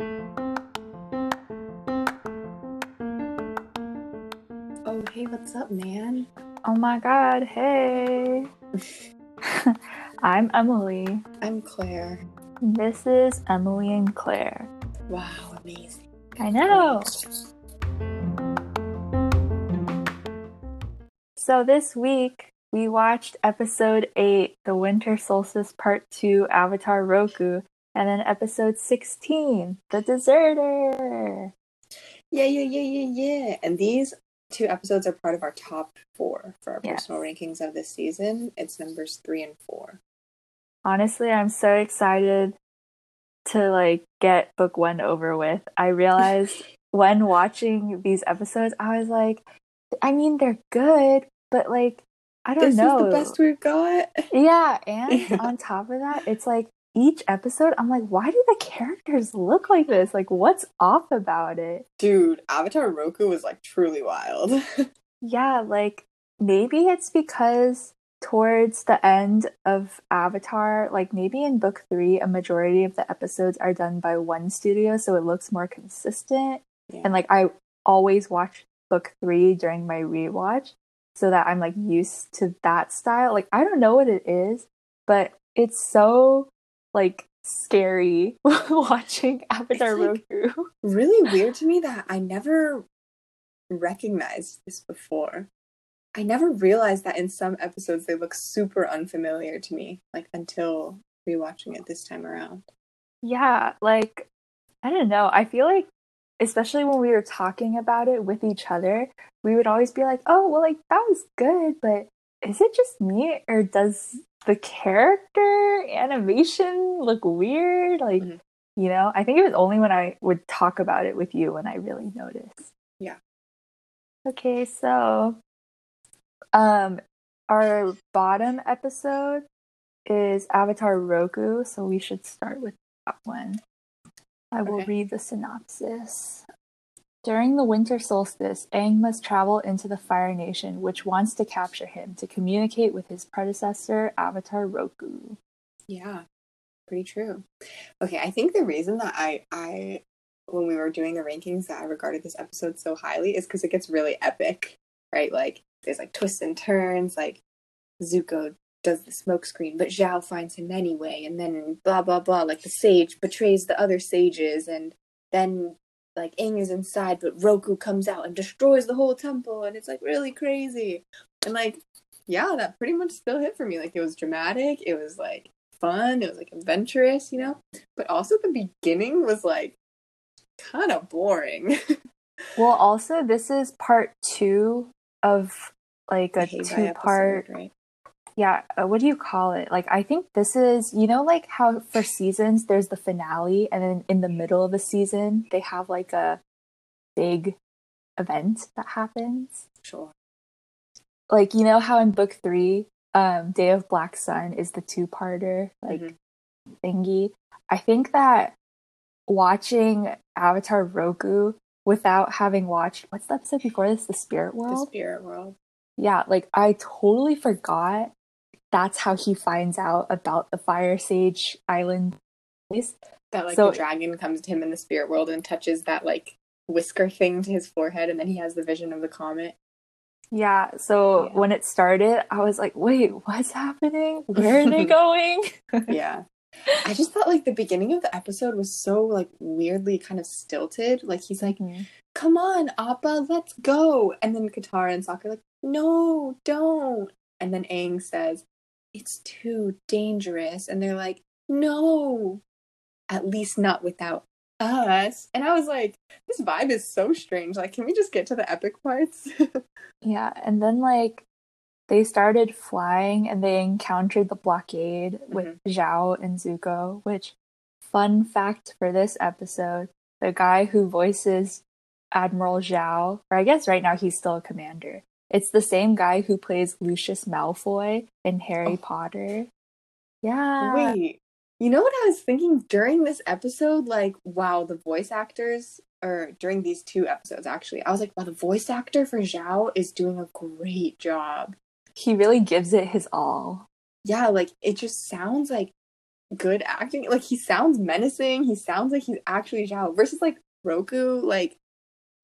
Oh, hey, what's up, man? Oh my god, hey. I'm Emily. I'm Claire. This is Emily and Claire. Wow, amazing. I know. So this week we watched episode 8, The Winter Solstice Part 2, Avatar Roku, and then episode 16, The Deserter. Yeah, yeah, yeah, yeah, yeah. And these two episodes are part of our top four for our Yes. personal rankings of this season. It's numbers three and four. Honestly, I'm so excited to like get book 1 over with. I realized when watching these episodes, I was like, I mean, they're good, but like, I don't This know. is the best we've got. Yeah, and on top of that, it's like each episode, I'm like, why do the characters look like this? Like, what's off about it? Dude, Avatar Roku was like truly wild. Yeah, like maybe it's because towards the end of Avatar, like maybe in book three, a majority of the episodes are done by one studio, so it looks more consistent. Yeah. And like, I always watch book three during my rewatch so that I'm like used to that style. Like, I don't know what it is, but it's so like scary watching Avatar like- Roku. really weird to me that I never recognized this before. I never realized that in some episodes they look super unfamiliar to me, like until rewatching it this time around. Yeah, like I don't know. I feel like especially when we were talking about it with each other, we would always be like, "Oh, well like that was good, but is it just me or does the character animation look weird?" Like, Mhm. you know, I think it was only when I would talk about it with you when I really noticed. Yeah. Okay, so um our bottom episode is Avatar Roku, so we should start with that one. I will Okay. read the synopsis. During the winter solstice, Aang must travel into the Fire Nation, which wants to capture him to communicate with his predecessor, Avatar Roku. Yeah, pretty true. Okay, I think the reason that I I when we were doing the rankings that I regarded this episode so highly is because it gets really epic, right? Like there's like twists and turns, like Zuko does the smokescreen, but Zhao finds him anyway, and then blah blah blah. Like the sage betrays the other sages, and then like Aang is inside, but Roku comes out and destroys the whole temple, and it's like really crazy. And like, yeah, that pretty much still hit for me. Like it was dramatic, it was like fun, it was like adventurous, you know. But also the beginning was like kind of boring. Well, also, this is part two of like a two part episode, right? Yeah uh, what do you call it like i think this is you know like how for seasons there's the finale and then in the middle of a season they have like a big event that happens Sure. like you know how in book three um day of black sun is the two-parter like Mhm. thingy i think that watching avatar roku without having watched what's the episode before this the spirit world? The spirit world. yeah, like I totally forgot that's how he finds out about the Fire Sage Island place. That like So- the dragon comes to him in the spirit world and touches that like whisker thing to his forehead, and then he has the vision of the comet. Yeah, so Yeah. when it started, I was like, wait, what's happening? Where are they going? yeah. I just thought like the beginning of the episode was so like weirdly kind of stilted. Like he's like, mm-hmm. "Come on, Appa, let's go," and then Katara and Sokka are like, "No, don't." And then Aang says, "It's too dangerous," and they're like, "No, at least not without us." And I was like, "This vibe is so strange. Like, can we just get to the epic parts?" Yeah, and then like they started flying and they encountered the blockade with mm-hmm. Zhao and Zuko, which fun fact for this episode, the guy who voices Admiral Zhao, or I guess right now he's still a commander. It's the same guy who plays Lucius Malfoy in Harry Oh. Potter. Yeah. Wait, you know what I was thinking during this episode? Like, wow, the voice actors, or during these two episodes, actually, I was like, wow, the voice actor for Zhao is doing a great job. He really gives it his all. Yeah, like, it just sounds like good acting. Like he sounds menacing. He sounds like he's actually Zhao versus like Roku. Like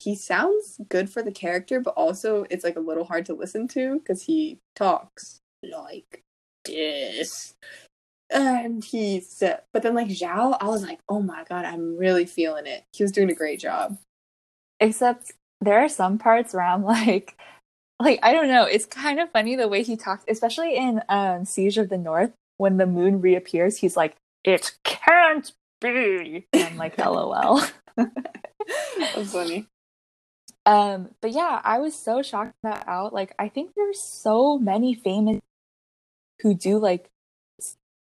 he sounds good for the character, but also it's like a little hard to listen to because he talks like this. And he said, but then like Zhao, I was like, oh my god, I'm really feeling it. He was doing a great job. Except there are some parts where I'm like, like I don't know. It's kind of funny the way he talks, especially in um, Siege of the North when the moon reappears. He's like, "It can't be." And I'm like, "LOL." That's funny. Um, but yeah, I was so shocked that out. Like, I think there's so many famous who do like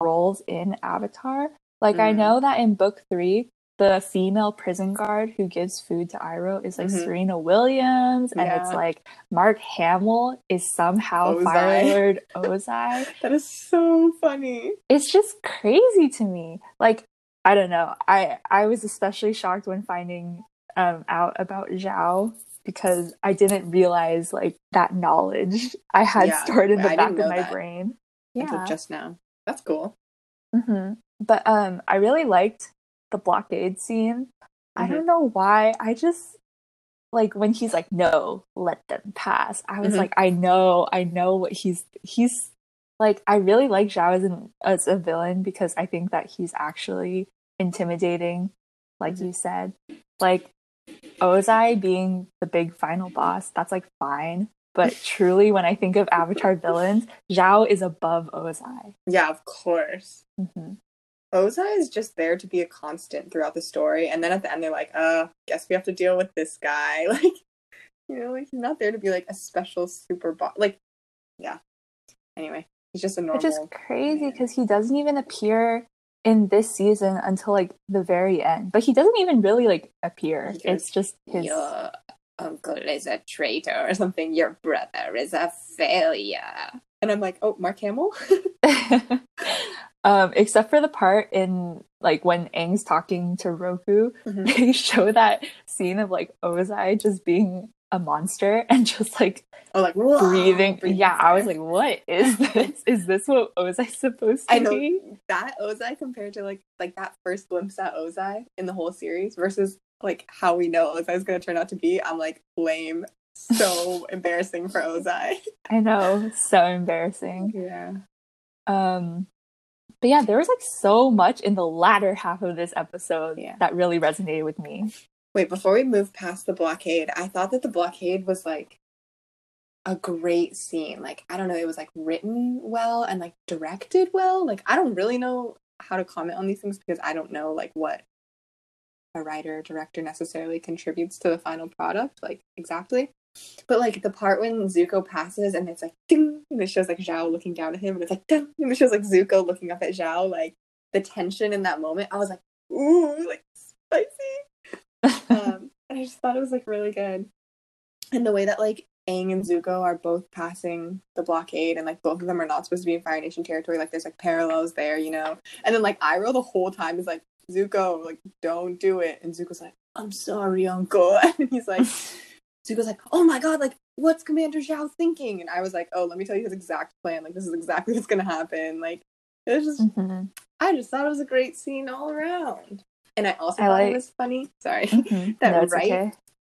roles in Avatar. Like, mm. I know that in book three, the female prison guard who gives food to Iroh is like mm-hmm. Serena Williams, and yeah. it's like Mark Hamill is somehow Fire Lord Ozai. that is so funny. It's just crazy to me. Like I don't know. I I was especially shocked when finding um, out about Zhao because I didn't realize like that knowledge I had yeah, stored in the I back of my brain. Yeah, just now. That's cool. Mm-hmm. But um, I really liked the blockade scene. Mm-hmm. I don't know why. I just like when he's like, "No, let them pass." I was mm-hmm. like, "I know, I know what he's he's like." I really like Zhao as an as a villain because I think that he's actually intimidating, like mm-hmm. you said. Like Ozai being the big final boss, that's like fine. But truly, when I think of Avatar villains, Zhao is above Ozai. Yeah, of course. Mm-hmm. Ozai is just there to be a constant throughout the story, and then at the end they're like, "Uh, guess we have to deal with this guy." Like, you know, like he's not there to be like a special super boss. Like, yeah. Anyway, he's just a normal. Which is crazy because he doesn't even appear in this season until like the very end, but he doesn't even really like appear. it's just his. Your uncle is a traitor or something. Your brother is a failure. And I'm like, oh, Mark Hamill. Um, except for the part in like when Aang's talking to Roku, mm-hmm. they show that scene of like Ozai just being a monster and just like oh like breathing. breathing. Yeah, I was like, what is this? is this what Ozai's supposed to I know be? That Ozai compared to like like that first glimpse at Ozai in the whole series versus like how we know Ozai's gonna turn out to be, I'm like lame. So embarrassing for Ozai. I know, so embarrassing. Yeah. Um but yeah, there was like so much in the latter half of this episode yeah. that really resonated with me. Wait, before we move past the blockade, I thought that the blockade was like a great scene. Like, I don't know, it was like written well and like directed well. Like, I don't really know how to comment on these things because I don't know like what a writer director necessarily contributes to the final product, like exactly. But like the part when Zuko passes and it's like ding, and it shows like Zhao looking down at him, and it's like ding, and it shows like Zuko looking up at Zhao, like the tension in that moment, I was like, ooh, like spicy. Um, and I just thought it was like really good. And the way that like Aang and Zuko are both passing the blockade, and like both of them are not supposed to be in Fire Nation territory. Like there's like parallels there, you know. And then like Iroh the whole time is like Zuko, like don't do it, and Zuko's like, I'm sorry, Uncle, and he's like. Zuko's like, oh my god, like, what's Commander Zhao thinking? And I was like, oh, let me tell you his exact plan. Like, this is exactly what's gonna happen. Like, it was just, mm-hmm. I just thought it was a great scene all around. And I also I thought like... it was funny. Sorry, mm-hmm. that no, right, okay.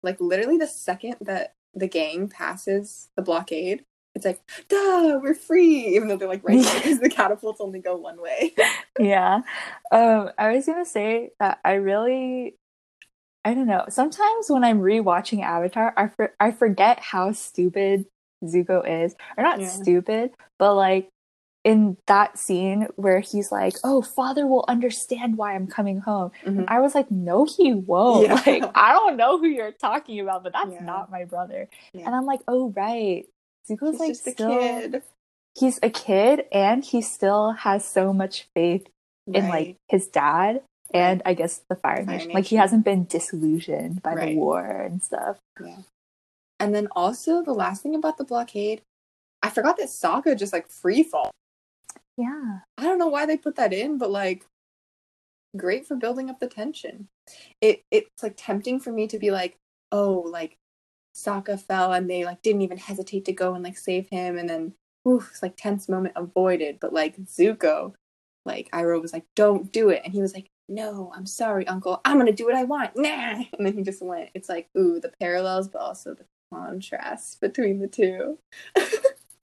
like, literally the second that the gang passes the blockade, it's like, duh, we're free, even though they're like right because the catapults only go one way. yeah. Um, I was gonna say that I really I don't know. Sometimes when I'm rewatching Avatar, I for- I forget how stupid Zuko is, or not yeah. stupid, but like in that scene where he's like, "Oh, father will understand why I'm coming home," mm-hmm. I was like, "No, he won't." Yeah. Like, I don't know who you're talking about, but that's yeah. not my brother. And I'm like, "Oh, right." Zuko's he's like still, a kid. He's a kid, and he still has so much faith right. in like his dad and I guess the Fire, Fire Nation. Nation. Like he hasn't been disillusioned by right. the war and stuff. Yeah. And then also the last thing about the blockade, I forgot that Sokka just like free fall. Yeah. I don't know why they put that in, but like great for building up the tension. It it's like tempting for me to be like, oh, like Sokka fell and they like didn't even hesitate to go and like save him and then oof, it's like tense moment avoided. But like Zuko like Iroh was like, "Don't do it," and he was like, "No, I'm sorry, Uncle. I'm gonna do what I want." Nah, and then he just went. It's like, ooh, the parallels, but also the contrast between the two.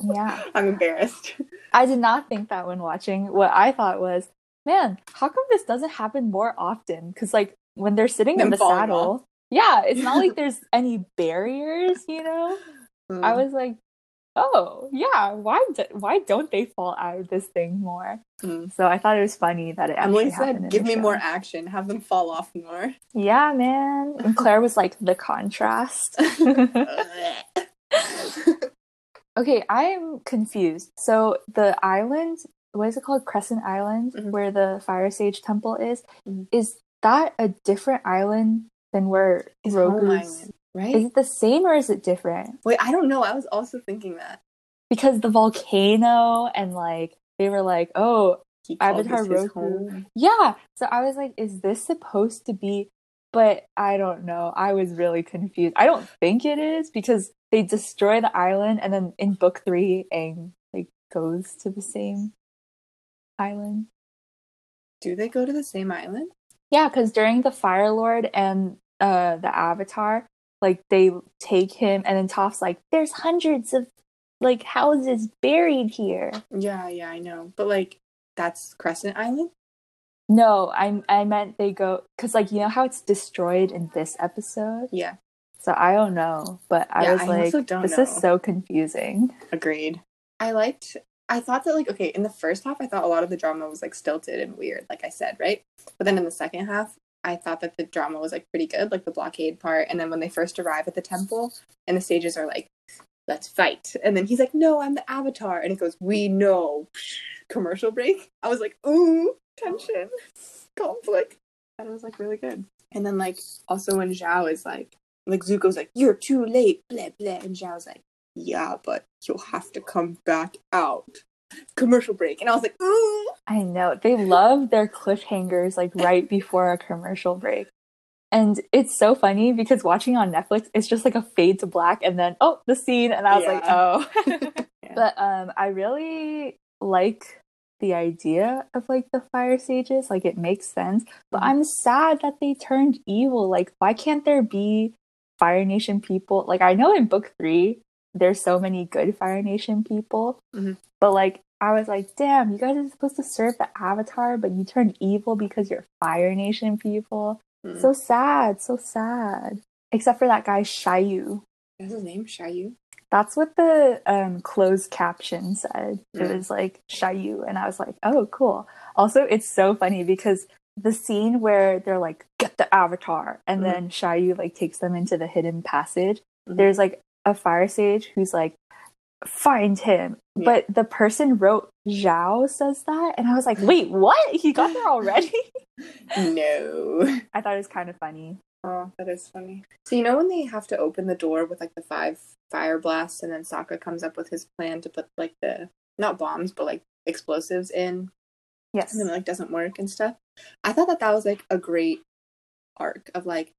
Yeah. I'm embarrassed. I did not think that when watching. What I thought was, man, how come this doesn't happen more often? Because like when they're sitting Them in the saddle, off. yeah, it's not like there's any barriers, you know. Mm. I was like, oh yeah, why do- why don't they fall out of this thing more? Mm. So I thought it was funny that it actually Emily said, "Give me show. more action. Have them fall off more." Yeah, man. And Claire was like the contrast. okay, I'm confused. So the island, what is it called? Crescent Island, Mhm. where the Fire Sage Temple is. Mhm. Is that a different island than where It's island, right? Is it the same or is it different? Wait, I don't know. I was also thinking that Because the volcano and like they were like, oh, Avatar Roku. home. Yeah. So I was like, is this supposed to be? But I don't know. I was really confused. I don't think it is because they destroy the island and then in book three, Aang like goes to the same island. Do they go to the same island? Yeah, because during the Fire Lord and uh the Avatar, like they take him and then Toph's like, there's hundreds of like houses buried here. Yeah, yeah, I know. But like, that's Crescent Island. No, I I meant they go because like you know how it's destroyed in this episode. Yeah, So I don't know, but I Yeah, was I like, this know. is so confusing. agreed. I liked. I thought that like okay, in the first half, I thought a lot of the drama was like stilted and weird, like I said, right? But then in the second half, I thought that the drama was like pretty good, like the blockade part. And then when they first arrive at the temple, and the sages are like, "Let's fight," and then he's like, "No, I'm the Avatar," and it goes, "We know." Commercial break. I was like, "Ooh, tension, conflict," That was like really good. And then like also when Zhao is like, like Zuko's like, "You're too late," blah blah, and Zhao's like, "Yeah, but you'll have to come back out." Commercial break, and I was like, "Ooh." I know they love their cliffhangers like right before a commercial break. And it's so funny because watching on Netflix, it's just like a fade to black and then oh the scene and I was like, Yeah. oh. But um I really like the idea of like the fire sages, like it makes sense. But Mhm. I'm sad that they turned evil. Like, why can't there be Fire Nation people? Like I know in book three there's so many good Fire Nation people. Mhm. But like I was like, damn, you guys are supposed to serve the Avatar, but you turned evil because you're Fire Nation people. Mm. So sad, so sad. Except for that guy Shyu. What's his name? Shyu. That's what the um, closed caption said. It Mm. was like Shyu, and I was like, oh, cool. Also, it's so funny because the scene where they're like, get the avatar, and Mhm. then Shyu like takes them into the hidden passage. Mhm. There's like a fire sage who's like, find him. Yeah. But the person wrote Zhao says that, and I was like, wait, what? He got there already? No. I thought it was kind of funny. Oh, that is funny. So you know when they have to open the door with like the five fire blasts, and then Sokka comes up with his plan to put like the not bombs but like explosives in, Yes. and then it like doesn't work and stuff. I thought that that was like a great arc of like,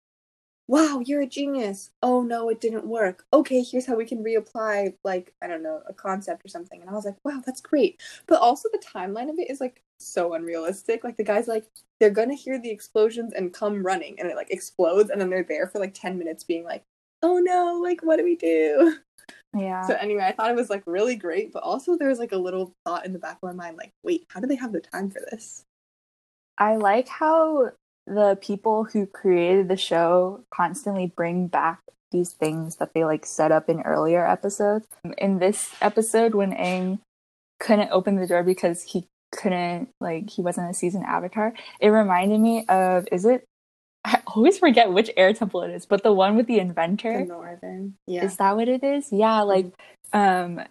wow, you're a genius. Oh no, it didn't work. Okay, here's how we can reapply like I don't know a concept or something. And I was like, wow, that's great. But also the timeline of it is like so unrealistic. Like the guy's like they're gonna hear the explosions and come running, and it like explodes, and then they're there for like ten minutes being like, oh no, like what do we do? Yeah. So anyway, I thought it was like really great, but also there was like a little thought in the back of my mind, like, wait, how do they have the time for this? I like how the people who created the show constantly bring back these things that they like set up in earlier episodes. In this episode, when Aang couldn't open the door because he couldn't like he wasn't a seasoned avatar, it reminded me of is it I always forget which air temple it is, but the one with the inventor. The northern, yeah, Is that what it is? Yeah, like um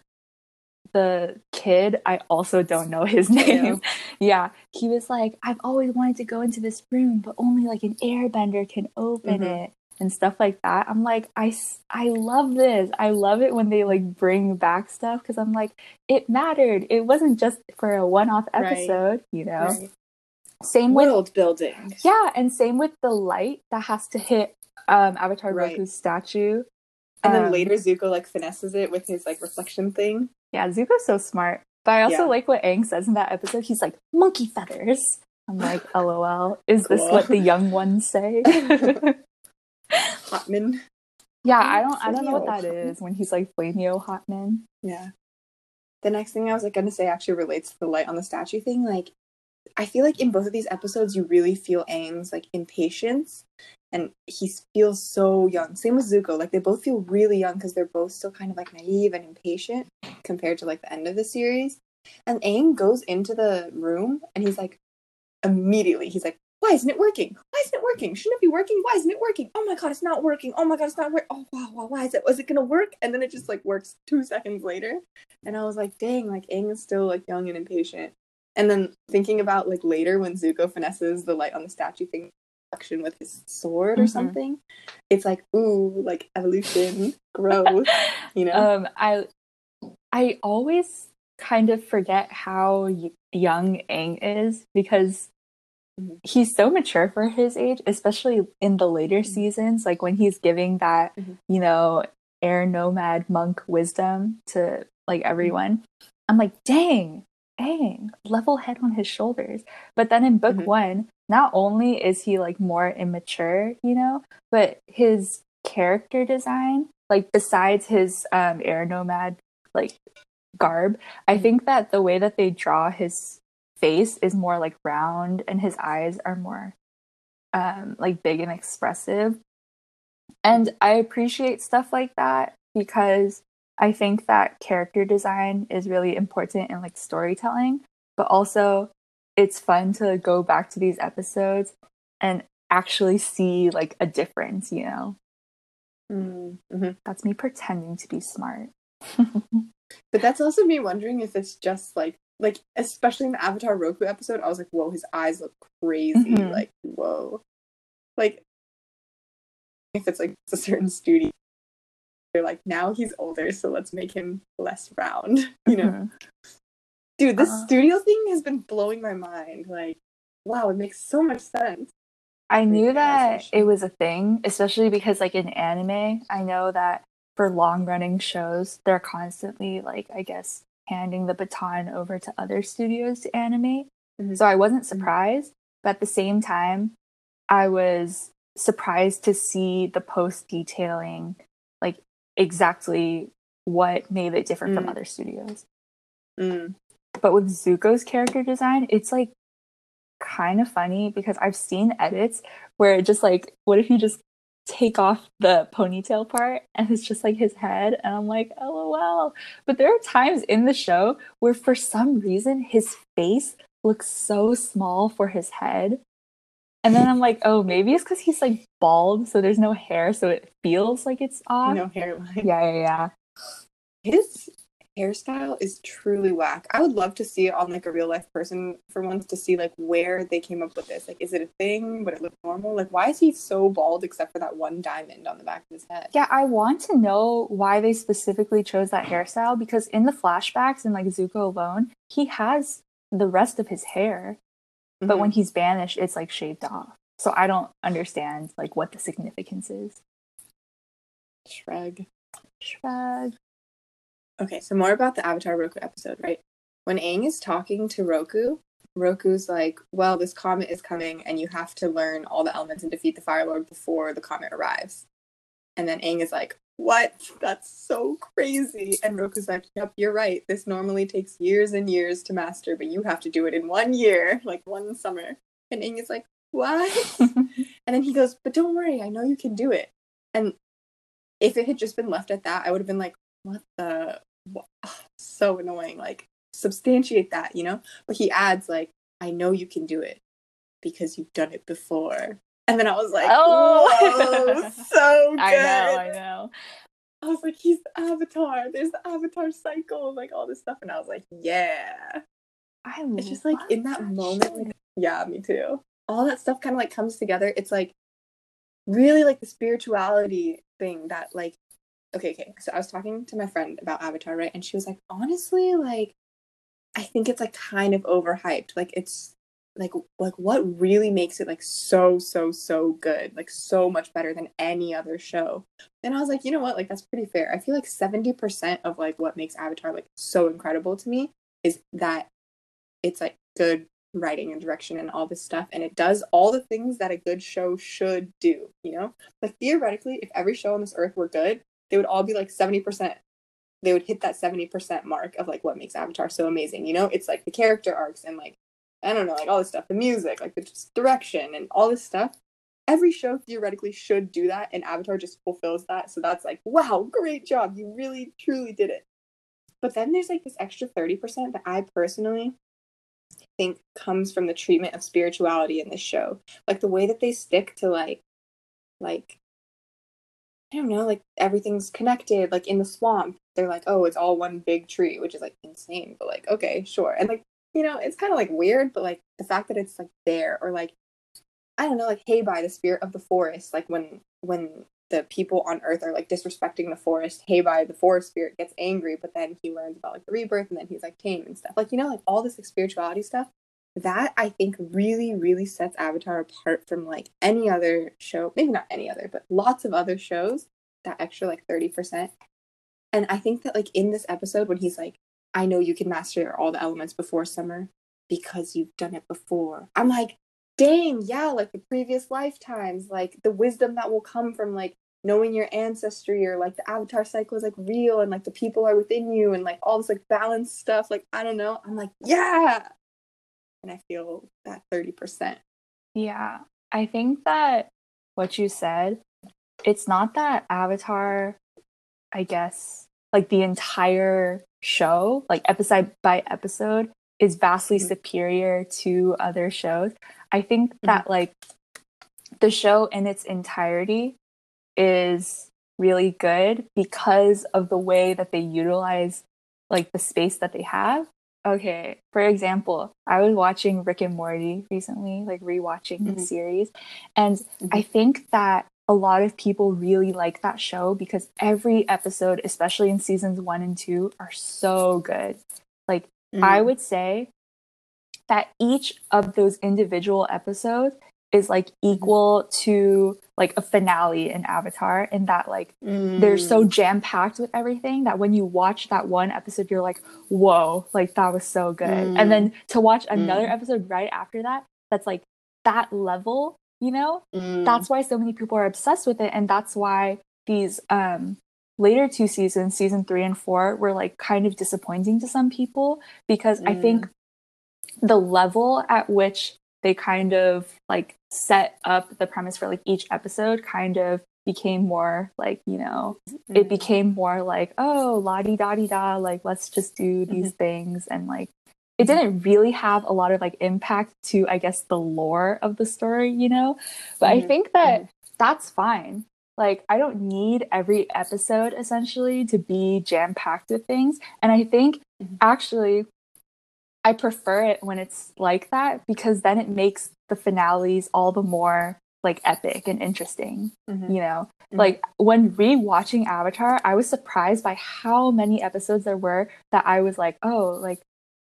the kid, I also don't know his name. yeah, he was like, I've always wanted to go into this room, but only like an airbender can open Mhm. it and stuff like that. I'm like, I, I love this. I love it when they like bring back stuff because I'm like, it mattered. It wasn't just for a one off Right. episode, you know? Right. Same with world building. yeah, and same with the light that has to hit um Avatar Right. Roku's statue. And then Um, later Zuko like finesses it with his like reflection thing. Yeah, Zuko's so smart. But I also Yeah. like what Aang says in that episode. He's like, monkey feathers. I'm like, lol. Is this Cool. what the young ones say? Hotman. yeah, I don't I don't know what that is when he's like Flameo Hotman. Yeah. The next thing I was like gonna say actually relates to the light on the statue thing. Like, I feel like in both of these episodes, you really feel Aang's like impatience, and he feels so young. Same with Zuko. Like they both feel really young because they're both still kind of like naive and impatient compared to like the end of the series. And Aang goes into the room and he's like, immediately he's like, "Why isn't it working? Why isn't it working? Shouldn't it be working? Why isn't it working? Oh my god, it's not working! Oh my god, it's not working! Oh wow, wow, why is it? Was it gonna work?" And then it just like works two seconds later. And I was like, dang, like Aang is still like young and impatient. And then thinking about like later when Zuko finesses the light on the statue thing action with his sword or Mhm. something, it's like, ooh, like evolution, growth, you know? Um, I I always kind of forget how young Aang is because Mhm. he's so mature for his age, especially in the later Mhm. seasons. Like when he's giving that, Mhm. you know, air nomad monk wisdom to like everyone. I'm like, dang, Aang, level head on his shoulders. But then in book Mhm. one, not only is he like more immature, you know, but his character design, like besides his um air nomad like garb, I Mhm. think that the way that they draw his face is more like round and his eyes are more um like big and expressive. And I appreciate stuff like that because I think that character design is really important in like storytelling, but also it's fun to go back to these episodes and actually see like a difference, you know. Mm-hmm. That's me pretending to be smart. But that's also me wondering if it's just like, like especially in the Avatar Roku episode, I was like, whoa, his eyes look crazy. Mhm. Like, whoa. Like, if it's like a certain studio, they're like, now he's older, so let's make him less round. You know? Mhm. Dude, this Uh-huh. studio thing has been blowing my mind. Like, wow, it makes so much sense. I knew that it was a thing, especially because like in anime, I know that for long running shows, they're constantly like I guess handing the baton over to other studios to animate. Mhm. So I wasn't surprised, but at the same time, I was surprised to see the post detailing like exactly what made it different from Mm. other studios. Mm. But with Zuko's character design, it's like kind of funny because I've seen edits where it just like, what if you just take off the ponytail part and it's just like his head? And I'm like, lol. But there are times in the show where for some reason his face looks so small for his head. And then I'm like, oh, maybe it's because he's like bald, so there's no hair, so it feels like it's off. No hairline. Yeah, yeah, yeah. His hairstyle is truly whack. I would love to see it on like a real life person for once to see like where they came up with this. Like, is it a thing? Would it look normal? Like, why is he so bald except for that one diamond on the back of his head? Yeah, I want to know why they specifically chose that hairstyle because in the flashbacks and like Zuko alone, he has the rest of his hair, but Mhm. when he's banished, it's like shaved off. So I don't understand like what the significance is. shrug. Shrug. Okay, so more about the Avatar Roku episode, right? When Aang is talking to Roku, Roku's like, "Well, this comet is coming, and you have to learn all the elements and defeat the Fire Lord before the comet arrives." And then Aang is like, "What? That's so crazy!" And Roku's like, "Yep, you're right. This normally takes years and years to master, but you have to do it in one year, like one summer." And Aang is like, "What?" And then he goes, But don't worry, I know you can do it. And if it had just been left at that, I would have been like, What the? What? So annoying. Like, substantiate that, you know? But he adds, like, I know you can do it because you've done it before. And then I was like, Oh. So good. I know, I know. I was like, He's the avatar. There's the avatar cycle, like all this stuff. And I was like, Yeah. I love It's just like in that moment, like, yeah, me too. All that stuff kind of like comes together. It's like really like the spirituality thing that like okay, okay. So I was talking to my friend about Avatar, right? And she was like, honestly, like I think it's like kind of overhyped. Like it's like like what really makes it like so so so good like so much better than any other show? And i was like you know what? Like that's pretty fair. I feel like 70% of like what makes avatar like so incredible to me is that it's like good writing and direction and all this stuff and it does all the things that a good show should do you know? Like theoretically if every show on this earth were good they would all be like 70% they would hit that 70% mark of like what makes avatar so amazing you know? It's like the character arcs and like i don't know like all this stuff the music like the direction and all this stuff. Every show theoretically should do that and avatar just fulfills that so that's like wow great job you really truly did it. But then there's like this extra 30% that i personally think comes from the treatment of spirituality in this show. Like the way that they stick to like like i don't know like everything's connected like in the swamp they're like oh it's all one big tree which is like insane but like okay sure. And like you know it's kind of like weird but like the fact that it's like there or like I don't know, like Hei Bai the spirit of the forest, like when when the people on Earth are like disrespecting the forest, Hei Bai the forest spirit gets angry, but then he learns about like the rebirth and then he's like tame and stuff. Like, you know, like all this like spirituality stuff. That I think really, really sets Avatar apart from like any other show, maybe not any other, but lots of other shows, that extra like 30%. And I think that like in this episode when he's like, I know you can master all the elements before summer because you've done it before. I'm like, dang, yeah, like the previous lifetimes, like the wisdom that will come from like knowing your ancestry or like the avatar cycle is like real and like the people are within you and like all this like balanced stuff. Like, I don't know. I'm like, yeah. And I feel that 30%. Yeah. I think that what you said, it's not that Avatar, I guess, like the entire show, like episode by episode, is vastly mm-hmm. superior to other shows. I think mm-hmm. that like the show in its entirety is really good because of the way that they utilize like the space that they have. Okay, for example, I was watching Rick and Morty recently, like rewatching mm-hmm. the series, and mm-hmm. I think that a lot of people really like that show because every episode, especially in seasons 1 and 2, are so good. Like mm. I would say that each of those individual episodes is like equal to like a finale in Avatar in that like mm. they're so mm. jam packed with everything that when you watch that one episode you're like whoa like that was so good mm. and then to watch another mm. episode right after that that's like that level you know mm. that's why so many people are obsessed with it and that's why these um later two seasons season 3 and 4 were like kind of disappointing to some people because I think mm the level at which they kind of like set up the premise for like each episode kind of became more like you know mm-hmm. it became more like oh la di da di da like let's just do these mm-hmm. things and like it didn't really have a lot of like impact to i guess the lore of the story you know but i mm-hmm. think that mm-hmm. that's fine like i don't need every episode essentially to be jam packed with things and i think mm-hmm. actually I prefer it when it's like that because then it makes the finales all the more like epic and interesting. Mm-hmm. You know, mm-hmm. like when rewatching Avatar, I was surprised by how many episodes there were that I was like, oh, like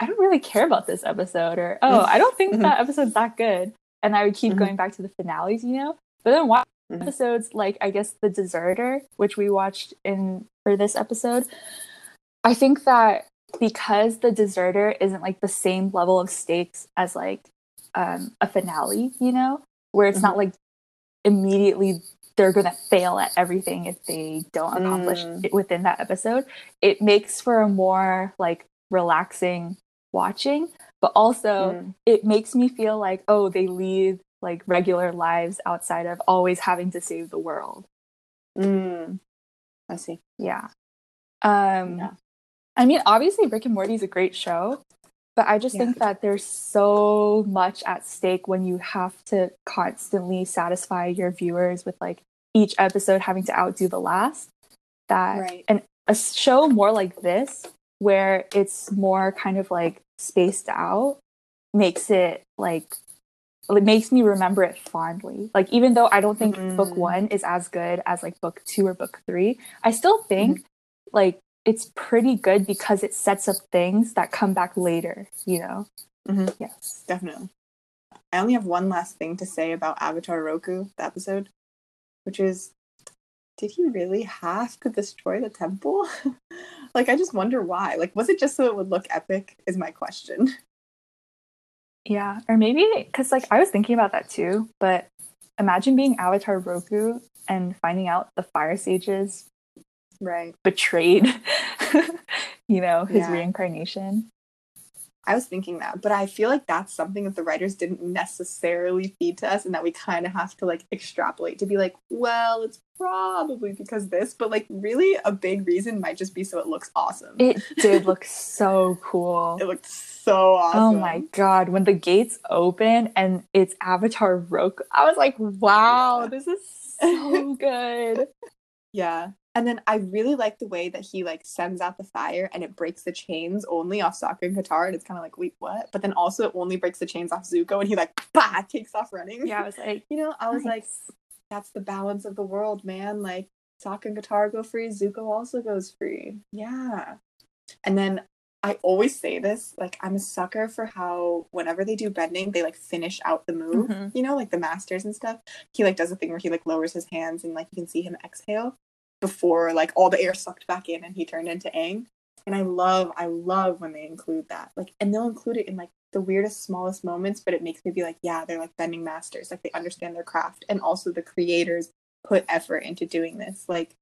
I don't really care about this episode, or oh, I don't think that episode's that good. And I would keep mm-hmm. going back to the finales, you know. But then watch mm-hmm. episodes like I guess The Deserter, which we watched in for this episode. I think that because the deserter isn't like the same level of stakes as like um, a finale, you know, where it's mm-hmm. not like immediately they're going to fail at everything if they don't accomplish mm. it within that episode. It makes for a more like relaxing watching, but also mm. it makes me feel like, oh, they lead like regular lives outside of always having to save the world. Mm. I see. Yeah. Um, yeah. I mean, obviously, Rick and Morty is a great show, but I just yeah. think that there's so much at stake when you have to constantly satisfy your viewers with like each episode having to outdo the last. That right. and a show more like this, where it's more kind of like spaced out, makes it like it makes me remember it fondly. Like even though I don't think mm-hmm. book one is as good as like book two or book three, I still think mm-hmm. like it's pretty good because it sets up things that come back later, you know? Mm-hmm. Yes. Definitely. I only have one last thing to say about Avatar Roku, the episode, which is did he really have to destroy the temple? like I just wonder why. Like was it just so it would look epic is my question. Yeah, or maybe because like I was thinking about that too, but imagine being Avatar Roku and finding out the fire sages Right. betrayed, you know, his Yeah. reincarnation. I was thinking that, but I feel like that's something that the writers didn't necessarily feed to us and that we kind of have to like extrapolate to be like, well, it's probably because this, but like really a big reason might just be so it looks awesome. It, did look so cool. It looked so awesome. Oh my god, when the gates open and it's Avatar Roku, I was like, wow, this is so good. Yeah. And then I really like the way that he like sends out the fire and it breaks the chains only off Sokka and Katara. And it's kind of like, wait, what? But then also it only breaks the chains off Zuko and he like, bah, takes off running. Yeah, I was like, You know, I was like, that's the balance of the world, man. Like Sokka and Katara go free, Zuko also goes free. Yeah. And then I always say this, like I'm a sucker for how whenever they do bending, they like finish out the move. Mhm. You know, like the masters and stuff. He like does a thing where he like lowers his hands and like you can see him exhale before like all the air sucked back in and he turned into Aang. And I love, I love when they include that. Like, and they'll include it in like the weirdest, smallest moments, but it makes me be like, yeah, they're like bending masters. Like they understand their craft. And also the creators put effort into doing this. Like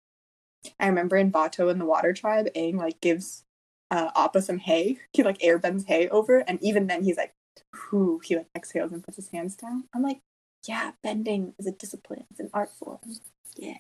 I remember in Bato and the Water Tribe, Aang like gives uh Appa some hay. He like air bends hay over, and even then he's like, whoo, he like exhales and puts his hands down. I'm like, yeah, bending is a discipline, it's an art form. Yeah.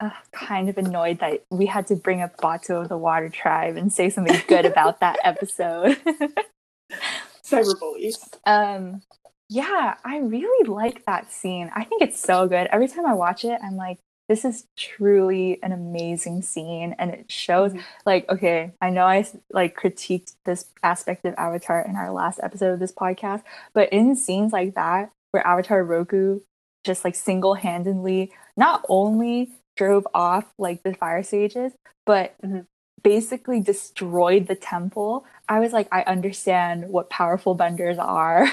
Ugh, kind of annoyed that we had to bring up Bato of the Water Tribe and say something good about that episode. Cyberbullies. um, yeah, I really like that scene. I think it's so good. Every time I watch it, I'm like, this is truly an amazing scene, and it shows. Mhm. Like, okay, I know I like critiqued this aspect of Avatar in our last episode of this podcast, but in scenes like that, where Avatar Roku just like single-handedly not only drove off like the fire sages, but Mhm. basically destroyed the temple. I was like, I understand what powerful benders are.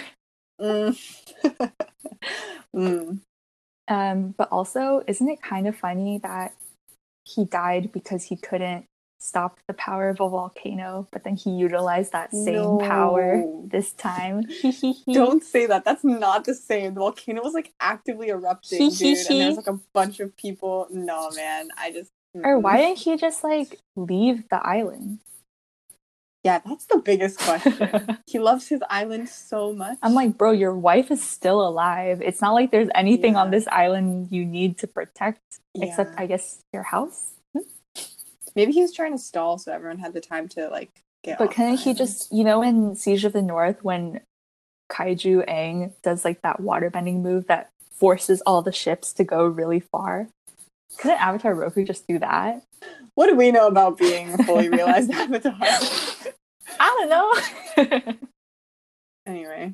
Mm. mm. Um, but also, isn't it kind of funny that he died because he couldn't stop the power of a volcano, but then he utilized that same power this time? Don't say that. That's not the same. The volcano was like actively erupting, dude, and there was like a bunch of people. No, man. I just. Or mm-mm. why didn't he just like leave the island? Yeah, that's the biggest question. he loves his island so much. I'm like, bro, your wife is still alive. It's not like there's anything on this island you need to protect, except I guess your house. Maybe he was trying to stall so everyone had the time to like get. But couldn't he just, you know, in Siege of the North, when Kaiju Aang does like that waterbending move that forces all the ships to go really far? Couldn't Avatar Roku just do that? What do we know about being a fully realized avatar? I don't know. anyway,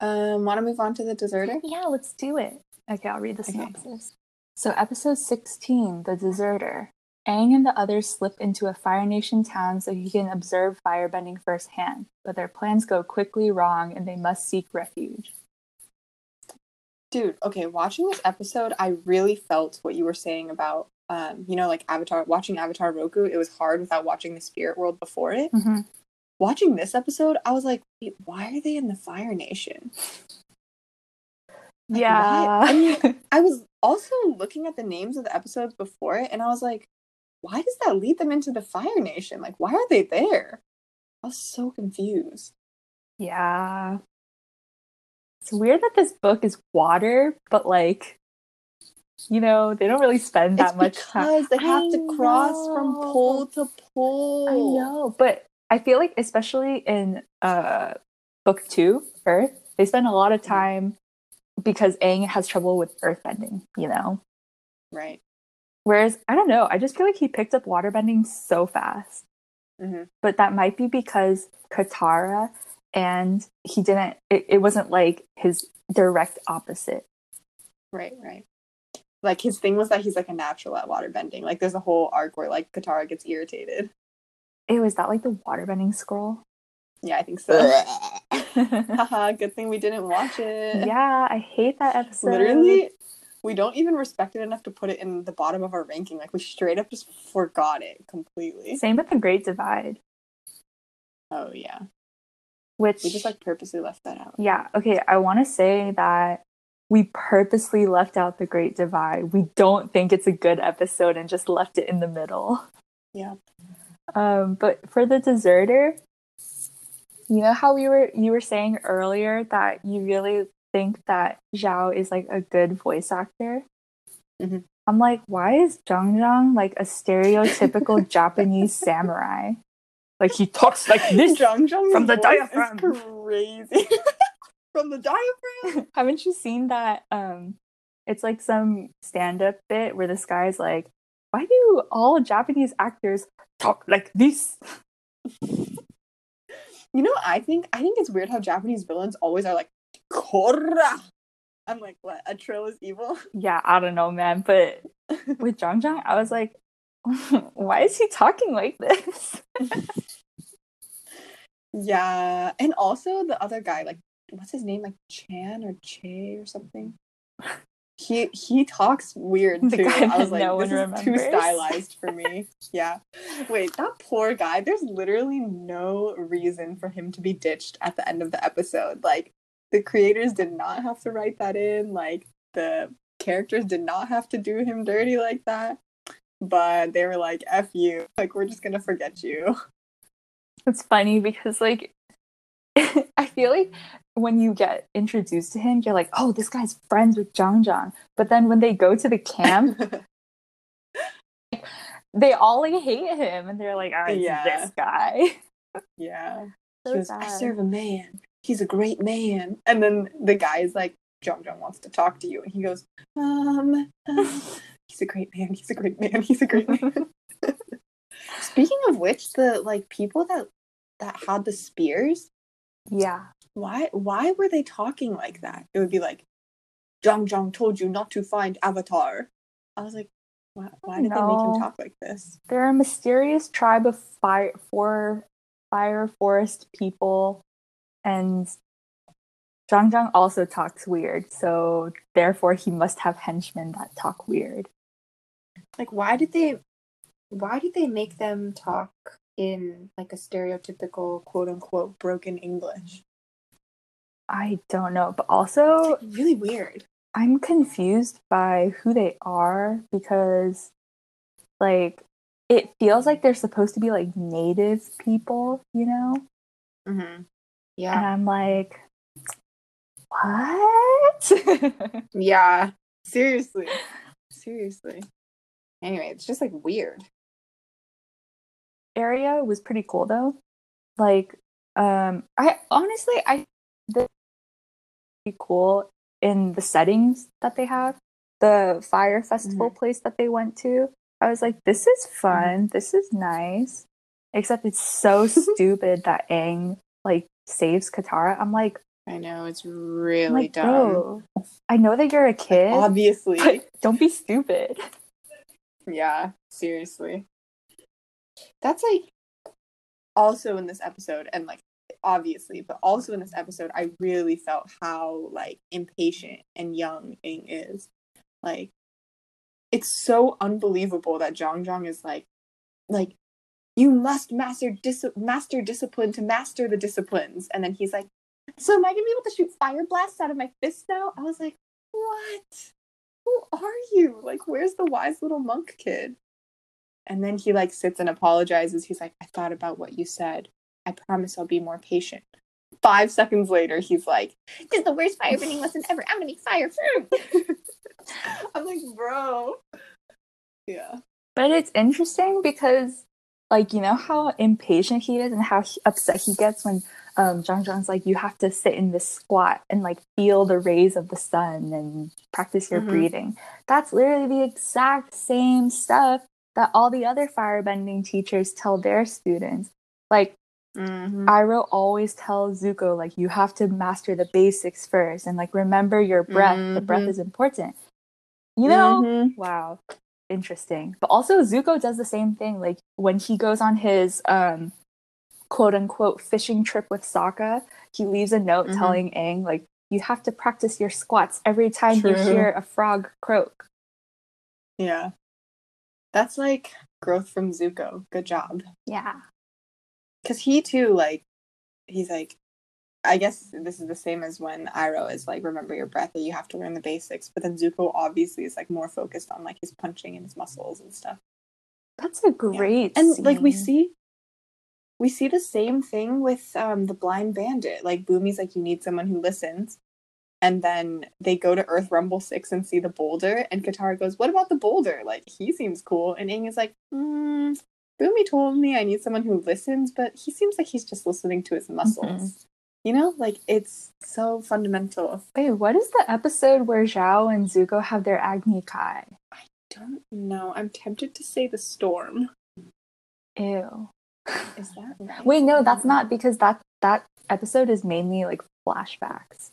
um, want to move on to the deserter? yeah, let's do it. Okay, I'll read the Okay. synopsis. So, episode 16, The Deserter. Aang and the others slip into a Fire Nation town so he can observe firebending firsthand, but their plans go quickly wrong and they must seek refuge. Dude, okay, watching this episode, I really felt what you were saying about, um, you know, like Avatar, watching Avatar Roku, it was hard without watching the spirit world before it. Mm-hmm. Watching this episode, I was like, wait, why are they in the Fire Nation? Like, Yeah. why- I mean, I was also looking at the names of the episodes before it, and I was like, why does that lead them into the Fire Nation? Like, why are they there? I was so confused. Yeah. It's weird that this book is water, but like, you know, they don't really spend that it's much time. because they have I to cross from pole to pole. I know, but I feel like especially in uh book two, Earth, they spend a lot of time because Aang has trouble with earthbending, you know? Right. Whereas I don't know, I just feel like he picked up waterbending so fast. Mhm. But that might be because Katara and he didn't it, it wasn't like his direct opposite. Right, right. Like his thing was that he's like a natural at water bending. Like there's a whole arc where like Katara gets irritated. It was that like the waterbending scroll. Yeah, I think so. Haha, good thing we didn't watch it. yeah, I hate that episode. Literally, we don't even respect it enough to put it in the bottom of our ranking. Like we straight up just forgot it completely. Same with the Great Divide. Oh yeah. Which we just like purposely left that out. Yeah, okay, I want to say that we purposely left out the Great Divide. We don't think it's a good episode and just left it in the middle. Yeah. Um, but for the deserter, you know how we were you were saying earlier that you really think that Zhao is like a good voice actor. Mm-hmm. I'm like, why is Jeong Jeong like a stereotypical Japanese samurai? Like he talks like this Jeong Jeong from the diaphragm. crazy. from the diaphragm. Haven't you seen that? Um, it's like some stand-up bit where this guy's like, "Why do all Japanese actors talk like this?" You know, I think I think it's weird how Japanese villains always are like Korra. I'm like, what? A trill is evil? Yeah, I don't know, man. But with Jeong Jeong, I was like, why is he talking like this? yeah, and also the other guy, like, what's his name? Like Chan or Che or something. He he talks weird too. I was like, no this is remembers. too stylized for me. yeah. Wait, that poor guy. There's literally no reason for him to be ditched at the end of the episode. Like the creators did not have to write that in. Like the characters did not have to do him dirty like that. But they were like, F you. Like, we're just gonna forget you. It's funny because, like, I feel like when you get introduced to him, you're like, oh, this guy's friends with Jeong Jeong. But then when they go to the camp, they all like hate him and they're like, oh, yeah. this guy. Yeah. So goes, I serve a man he's a great man. And then the guy is like, Jeong Jeong wants to talk to you. And he goes, um, uh, he's a great man. He's a great man. He's a great man. Speaking of which, the like people that that had the spears, yeah. Why why were they talking like that? It would be like, Jeong Jeong told you not to find Avatar. I was like, why, why did they make him talk like this? They're a mysterious tribe of fire for fire forest people and Jeong Jeong also talks weird, so therefore he must have henchmen that talk weird. Like why did they why did they make them talk in like a stereotypical quote unquote broken English? I don't know, but also really weird. I'm confused by who they are because like it feels like they're supposed to be like native people, you know? Mm-hmm. Yeah. And I'm like, what? yeah. Seriously. Seriously. Anyway, it's just like weird. Area was pretty cool though. Like, um, I honestly, I this pretty cool in the settings that they have. The fire festival mm-hmm. place that they went to. I was like, this is mm-hmm. fun. Mm-hmm. This is nice. Except it's so stupid that Aang like saves Katara. I'm like, I know it's really like, dumb. Bro, I know that you're a kid, obviously. don't be stupid. Yeah, seriously. That's like also in this episode, and like obviously, but also in this episode, I really felt how like impatient and young Aang is. Like, it's so unbelievable that Jeong Jeong is like, like you must master dis- master discipline to master the disciplines. And then he's like, so am I gonna be able to shoot fire blasts out of my fist now? I was like, what? Who are you? Like, where's the wise little monk kid? And then he like sits and apologizes. He's like, I thought about what you said. I promise I'll be more patient. Five seconds later, he's like, This is the worst fire firebending lesson ever. I'm gonna make fire. I'm like, bro. Yeah. But it's interesting because like you know how impatient he is and how he, upset he gets when um Jeong Jeong's like you have to sit in this squat and like feel the rays of the sun and practice your mm-hmm. breathing. That's literally the exact same stuff that all the other firebending teachers tell their students. Like mm-hmm. Iroh always tells Zuko like you have to master the basics first and like remember your breath. Mm-hmm. The breath mm-hmm. is important. You know? Mm-hmm. Wow interesting. But also Zuko does the same thing. Like when he goes on his um quote unquote fishing trip with Sokka, he leaves a note mm-hmm. telling Aang like you have to practice your squats every time you hear a frog croak. Yeah. That's like growth from Zuko. Good job. Yeah. Because he too, like, he's like, I guess this is the same as when Iroh is like, remember your breath, that you have to learn the basics. But then Zuko obviously is like more focused on like his punching and his muscles and stuff. That's a great And like we see, we see the same thing with um the blind bandit. Like Bumi's like, you need someone who listens. And then they go to Earth Rumble 6 and see the boulder. And Katara goes, What about the boulder? Like, he seems cool. And Aang is like, mm, Bumi told me I need someone who listens, but he seems like he's just listening to his muscles. You know, like it's so fundamental. Wait, what is the episode where Zhao and Zuko have their Agni Kai? I don't know. I'm tempted to say the storm. Ew. Is that right? Wait, no, that's not because that that episode is mainly like flashbacks.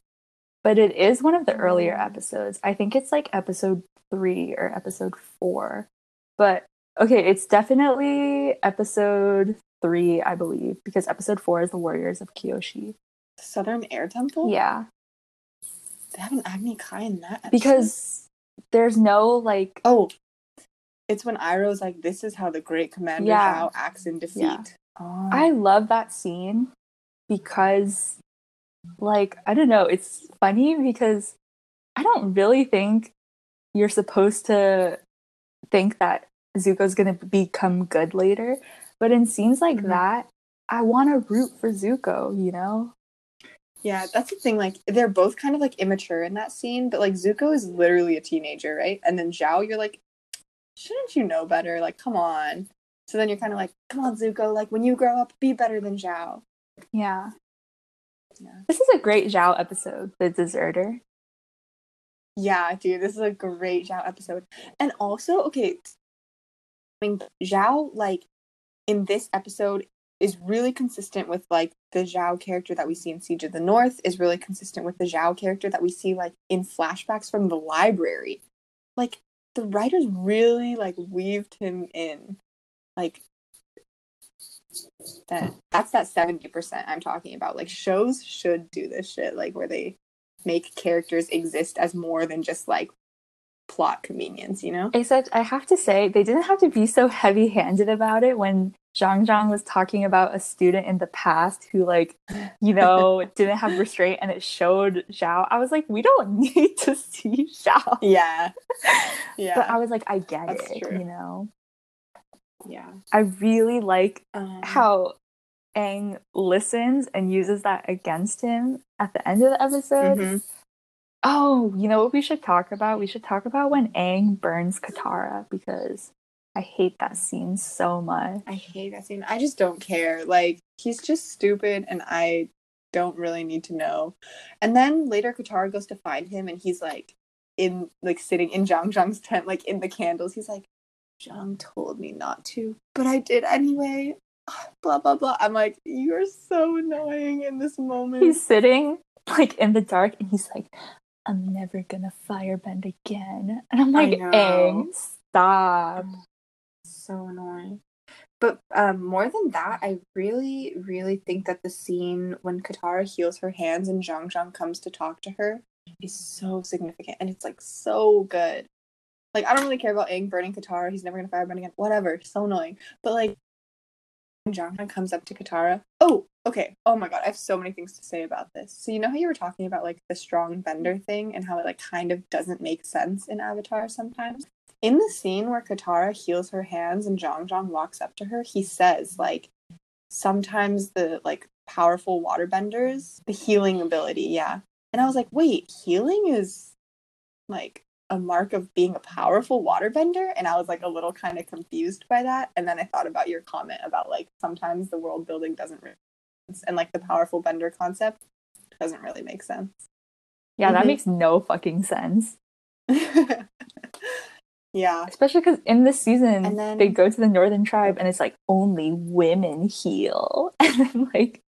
But it is one of the earlier Oh. episodes. I think it's like episode 3 or episode 4. But okay, it's definitely episode 3, I believe, because episode 4 is the Warriors of Kyoshi. Southern Air Temple? Yeah, They have an Agni Kai in that episode? because there's no like Oh, it's when Iroh's like, this is how the great commander Yeah. Zhao acts in defeat. Yeah. Oh. I love that scene because, like, I don't know, it's funny because I don't really think you're supposed to think that Zuko's gonna become good later. But in scenes like Mhm. that, I want to root for Zuko, you know? Yeah, that's the thing. Like, they're both kind of like immature in that scene, but like Zuko is literally a teenager, right? And then Zhao, you're like, shouldn't you know better? Like, come on. So then you're kind of like, come on, Zuko. Like, when you grow up, be better than Zhao. Yeah. Yeah. This is a great Zhao episode, The Deserter. Yeah, dude, this is a great Zhao episode. And also, okay, I mean, Zhao, like, in this episode, is really consistent with, like, the Zhao character that we see in Siege of the North, is really consistent with the Zhao character that we see, like, in flashbacks from the library. Like, the writers really, like, weaved him in. Like, that that's that 70% I'm talking about. Like, shows should do this shit, like, where they make characters exist as more than just like plot convenience, you know? Except I have to say, they didn't have to be so heavy handed about it when Jeong Jeong was talking about a student in the past who, like, you know, didn't have restraint and it showed Zhao. I was like, we don't need to see Zhao. Yeah. Yeah. But I was like, I get That's it, true. you know? yeah. I really like Um, how Aang listens and uses that against him at the end of the episode. mhm. Oh, you know what we should talk about? We should talk about when Aang burns Katara because I hate that scene so much. I hate that scene. I just don't care. Like, he's just stupid and I don't really need to know. And then later Katara goes to find him and he's like in like sitting in Jeong Jeong's tent, like in the candles. He's like, Jeong told me not to, but I did anyway. Blah blah blah. I'm like, you're so annoying in this moment. He's sitting like in the dark and he's like, I'm never gonna firebend again. And I'm like. Aang, stop. So annoying. But um, more than that, I really, really think that the scene when Katara heals her hands and Jeong Jeong comes to talk to her is so significant, and it's like so good. Like I don't really care about Aang burning Katara; he's never gonna firebend again. Whatever, so annoying. But like, when Jeong Jeong comes up to Katara. Oh, okay. Oh my god, I have so many things to say about this. So you know how you were talking about like the strong bender thing and how it like kind of doesn't make sense in Avatar sometimes in the scene where Katara heals her hands and Jeong Jeong walks up to her, he says like sometimes the like powerful waterbenders, the healing ability, yeah. And I was like, wait, healing is like a mark of being a powerful waterbender? And I was like a little kind of confused by that. And then I thought about your comment about like sometimes the world building doesn't make and like the powerful bender concept doesn't really make sense. Yeah, that Mhm. makes no fucking sense. yeah. Especially because in this season, And then- they go to the Northern Tribe and it's like only women heal. And then, like,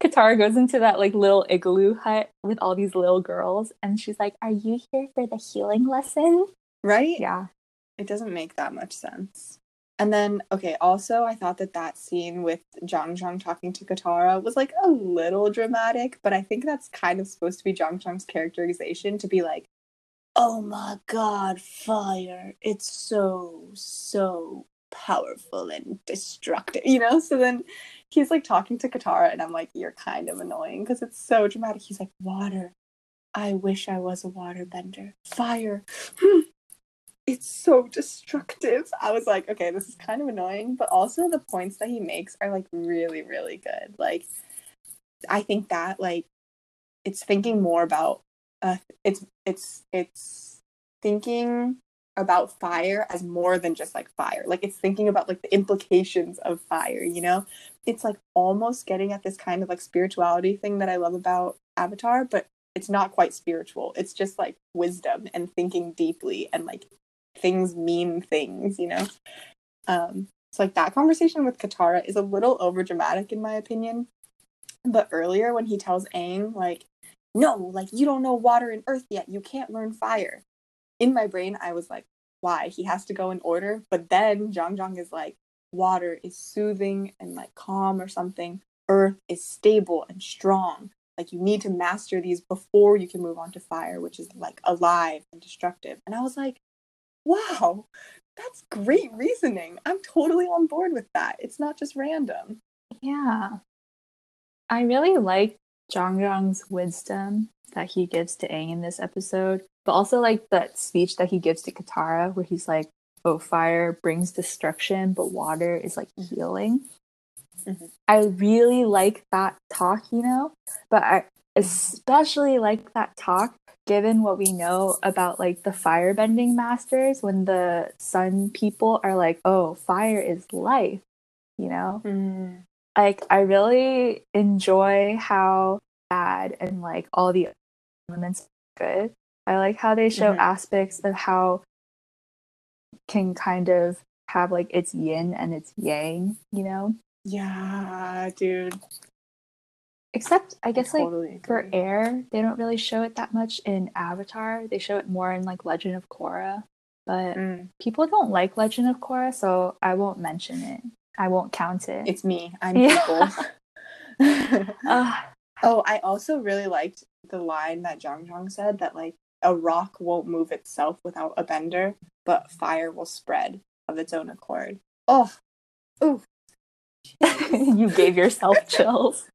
Katara goes into that like little igloo hut with all these little girls and she's like, Are you here for the healing lesson? Right? Yeah. It doesn't make that much sense. And then, okay, also, I thought that that scene with Jeong Jeong talking to Katara was like a little dramatic, but I think that's kind of supposed to be Jeong Jeong's characterization to be like, oh my god, fire, it's so, so powerful and destructive, you know? So then he's like talking to Katara, and I'm like, you're kind of annoying because it's so dramatic. He's like, water. I wish I was a waterbender. Fire. Hmm it's so destructive. I was like, okay, this is kind of annoying, but also the points that he makes are like really, really good. Like, I think that like it's thinking more about it's it's it's thinking about fire as more than just like fire. Like it's thinking about like the implications of fire. You know, it's like almost getting at this kind of like spirituality thing that I love about Avatar, but it's not quite spiritual. It's just like wisdom and thinking deeply and like things mean things, you know? Um, so like that conversation with Katara is a little over dramatic in my opinion. But earlier when he tells Aang, like, no, like you don't know water and earth yet, you can't learn fire. In my brain, I was like, why? He has to go in order. But then Jeong Jeong is like, water is soothing and like calm or something. Earth is stable and strong. Like you need to master these before you can move on to fire, which is like alive and destructive. And I was like, wow, that's great reasoning. I'm totally on board with that. It's not just random. Yeah. I really like Jeong Jeong's wisdom that he gives to Aang in this episode, but also like that speech that he gives to Katara where he's like, oh, fire brings destruction, but water is like healing. Mm-hmm. I really like that talk, you know, but I especially like that talk given what we know about like the firebending masters when the sun people are like oh fire is life you know mm. Like i really enjoy how bad and like all the elements good i like how they show mm-hmm. aspects of how can kind of have like its yin and its yang you know yeah dude Except I guess I totally like agree. for air, they don't really show it that much in Avatar. They show it more in like Legend of Korra. But mm. people don't like Legend of Korra, so I won't mention it. I won't count it. It's me. I'm yeah. people. uh, oh, I also really liked the line that Jeong Jeong said that like a rock won't move itself without a bender, but fire will spread of its own accord. Oh, ooh. you gave yourself chills.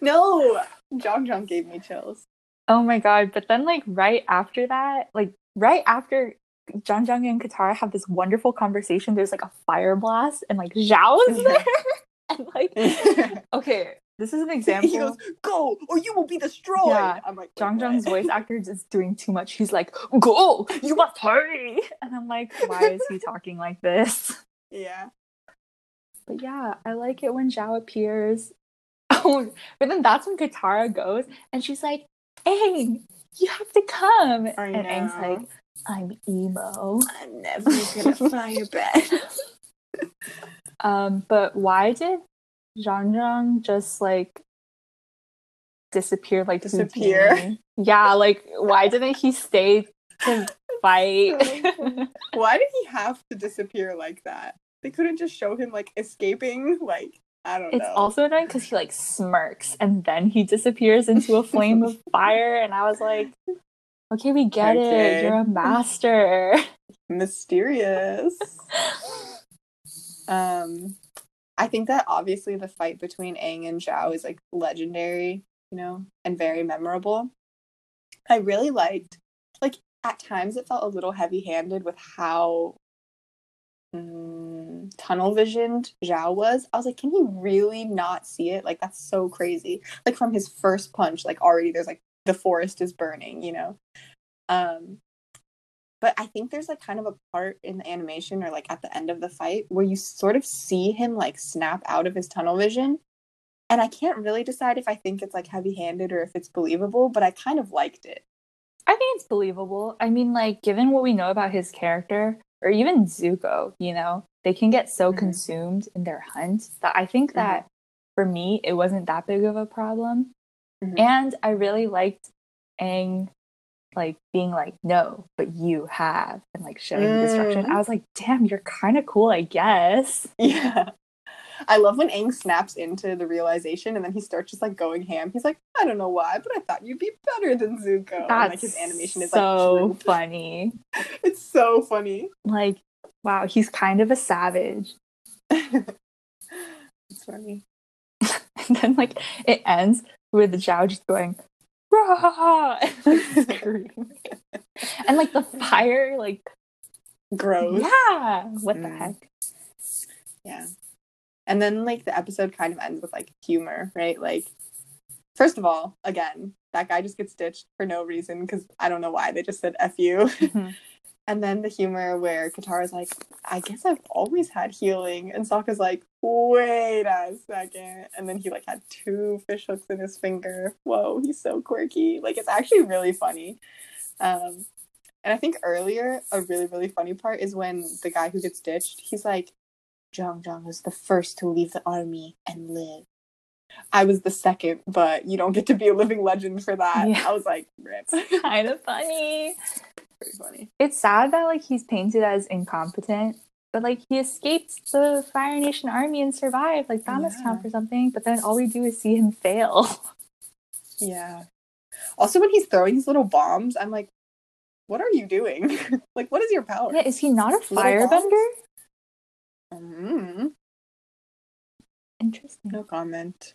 no, Jeong Jeong gave me chills. Oh my god! But then, like right after that, like right after Jeong Jeong and Katara have this wonderful conversation, there's like a fire blast, and like Zhao is there, and like okay, this is an example. He goes, "Go, or you will be destroyed." Yeah. I'm like, Jeong Jeong's voice actor is doing too much. He's like, "Go, you must hurry," and I'm like, why is he talking like this? Yeah. But yeah, I like it when Zhao appears oh, but then that's when Katara goes and she's like, Aang, you have to come. And. Aang's like, I'm emo. I'm never gonna firebend. um, but why did Jeong Jeong just like disappear like disappear? Yeah, like why didn't he stay to fight? why did he have to disappear like that? They couldn't just show him like escaping, like I don't it's know. It's also annoying because he like smirks and then he disappears into a flame of fire, and I was like, okay, we get okay. it. You're a master. Mysterious. um, I think that obviously the fight between Aang and Zhao is like legendary, you know, and very memorable. I really liked, like, at times it felt a little heavy handed with how mm, tunnel visioned Zhao was, I was like, can he really not see it? Like, that's so crazy. Like, from his first punch, like, already there's like the forest is burning, you know? Um, but I think there's like kind of a part in the animation or like at the end of the fight where you sort of see him like snap out of his tunnel vision. And I can't really decide if I think it's like heavy handed or if it's believable, but I kind of liked it. I think it's believable. I mean, like, given what we know about his character, or even Zuko, you know, they can get so mm-hmm. consumed in their hunt that I think that mm-hmm. for me, it wasn't that big of a problem. Mm-hmm. And I really liked Aang like being like, no, but you have, and like showing the destruction. Mm. I was like, damn, you're kind of cool, I guess. Yeah. I love when Aang snaps into the realization and then he starts just like going ham. He's like, I don't know why, but I thought you'd be better than Zuko. and, That's like his animation is so like funny. It's so funny. Like, wow, he's kind of a savage. it's funny. And then like it ends with the Zhao just going, rah, and, like, and like the fire, like Gross. yeah, what the Mm. heck? Yeah. And then like the episode kind of ends with like humor, right? Like first of all, again, that guy just gets ditched for no reason because I don't know why they just said F you. Mhm. and then the humor where Katara's like, I guess I've always had healing. And Sokka's like, wait a second. And then he like had two fish hooks in his finger. Whoa, he's so quirky. Like it's actually really funny. Um and I think earlier, a really, really funny part is when the guy who gets ditched, he's like, Jeong Jeong was the first to leave the army and live. I was the second, but you don't get to be a living legend for that. Yeah. I was like, rip. kind of funny. Pretty funny. It's sad that like he's painted as incompetent, but like he escaped the Fire Nation army and survived. Like that must count Yeah. for something. But then all we do is see him fail. Yeah. Also, when he's throwing these little bombs, I'm like, what are you doing? like, what is your power? yeah, is he not a firebender? Mm, Interesting. no comment.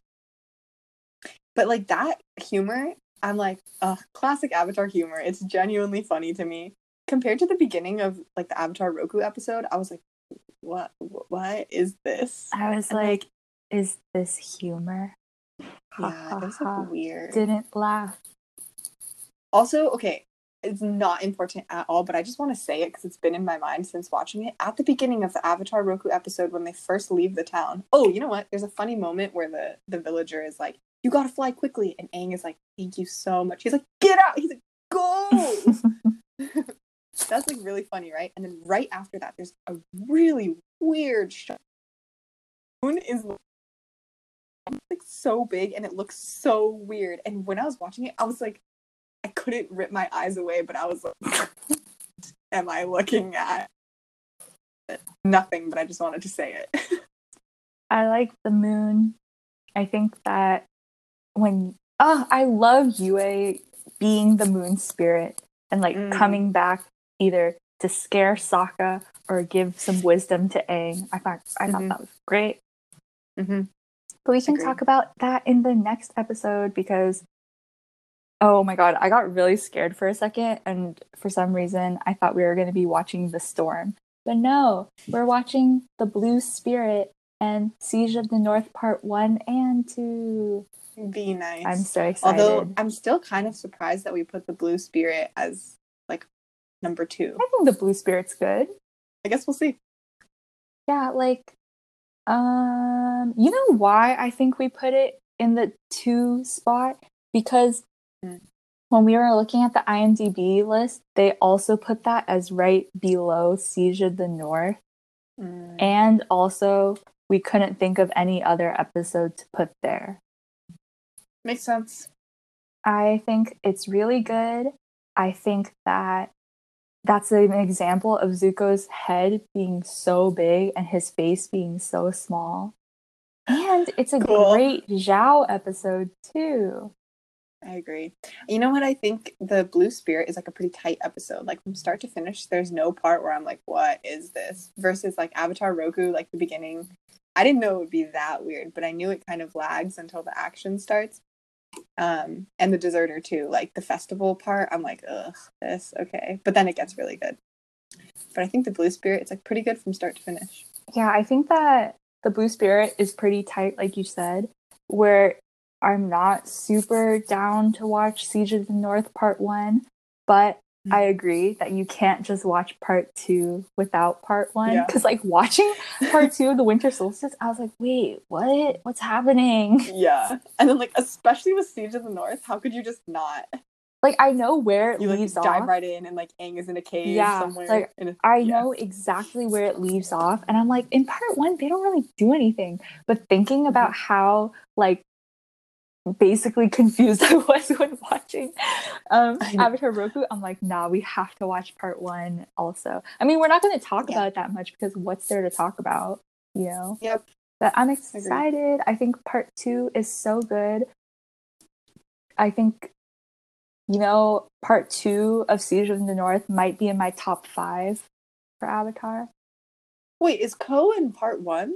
But like that humor, I'm like, ugh, classic Avatar humor. It's genuinely funny to me. Compared to the beginning of like the Avatar Roku episode, I was like, what? What is this? I was And, like, is this humor? Yeah, it was like weird. Didn't laugh. Also, okay, it's not important at all, but I just want to say it because it's been in my mind since watching it. At the beginning of the Avatar Roku episode, when they first leave the town, oh, you know what? There's a funny moment where the the villager is like, "You gotta fly quickly," and Aang is like, "Thank you so much." He's like, "Get out!" He's like, "Go!" That's like really funny, right? And then right after that, there's a really weird shot. Moon is like so big and it looks so weird. And when I was watching it, I was like, I couldn't rip my eyes away, but I was like, am I looking at nothing? But I just wanted to say it. I like the moon. I think that when oh, I love Yue being the moon spirit and like Mm. coming back either to scare Sokka or give some wisdom to Aang. I thought I thought Mhm. that was great. mm-hmm. But we can Agreed. talk about that in the next episode because oh my god, I got really scared for a second and for some reason I thought we were going to be watching The Storm. But no, we're watching The Blue Spirit and Siege of the North Part 1 and 2. Be nice. I'm so excited. Although I'm still kind of surprised that we put the blue spirit as like number two. I think The Blue Spirit's good. I guess we'll see. Yeah, like um you know why I think we put it in the 2 spot because Mm. when we were looking at the IMDb list, they also put that as right below Siege of the North. Mm. And also, we couldn't think of any other episode to put there. Makes sense. I think it's really good. I think that that's an example of Zuko's head being so big and his face being so small. And it's a Cool. great Zhao episode, too. I agree. You know what? I think the Blue Spirit is like a pretty tight episode. Like from start to finish, there's no part where I'm like, "What is this?" Versus like Avatar Roku, like the beginning. I didn't know it would be that weird, but I knew it kind of lags until the action starts. Um, and the Deserter too, like the festival part. I'm like, "Ugh, this okay," but then it gets really good. But I think the Blue Spirit, it's like pretty good from start to finish. Yeah, I think that the Blue Spirit is pretty tight, like you said, where I'm not super down to watch Siege of the North Part 1, but. I agree that you can't just watch Part 2 without Part 1. Yeah. Because, like, watching Part 2 of the Winter Solstice, I was like, wait, what? What's happening? Yeah, and then like especially with Siege of the North, how could you just not? Like, I know where it You like leaves dive off. right in, and like Aang is in a cave Yeah, somewhere. like, a, I yeah. know exactly where it leaves off. And I'm like, in part one, they don't really do anything. But thinking Mm-hmm. about how, like, basically confused I was when watching um, Avatar Roku. I'm like, nah, we have to watch part one also. I mean, we're not going to talk Yeah. about it that much because what's there to talk about, you know? Yep. But I'm excited. I think part two is so good. I think, you know, part two of Siege of the North might be in my top five for Avatar. Wait, is Koh in part one?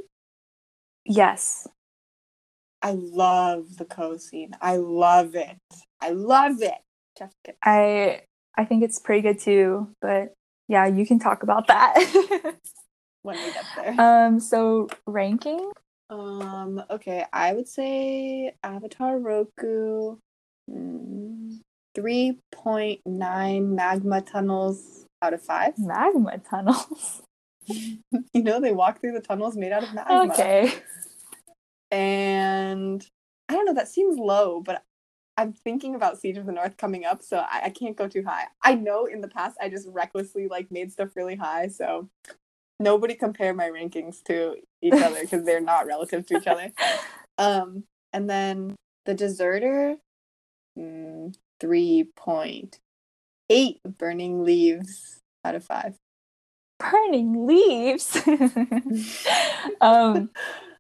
Yes. I love the Koh scene. I love it. I love it. I I think it's pretty good too, but yeah, you can talk about that. when we get there. um so ranking? Um, okay, I would say Avatar Roku mm, 3.9 magma tunnels out of 5. Magma tunnels. You know, they walk through the tunnels made out of magma. okay. Don't know, that seems low, but I'm thinking about Siege of the North coming up, so I, I can't go too high. I know in the past I just recklessly like made stuff really high, so nobody compare my rankings to each other because they're not relative to each other. Um, and then the deserter, mm, three point eight burning leaves out of five. Burning leaves. um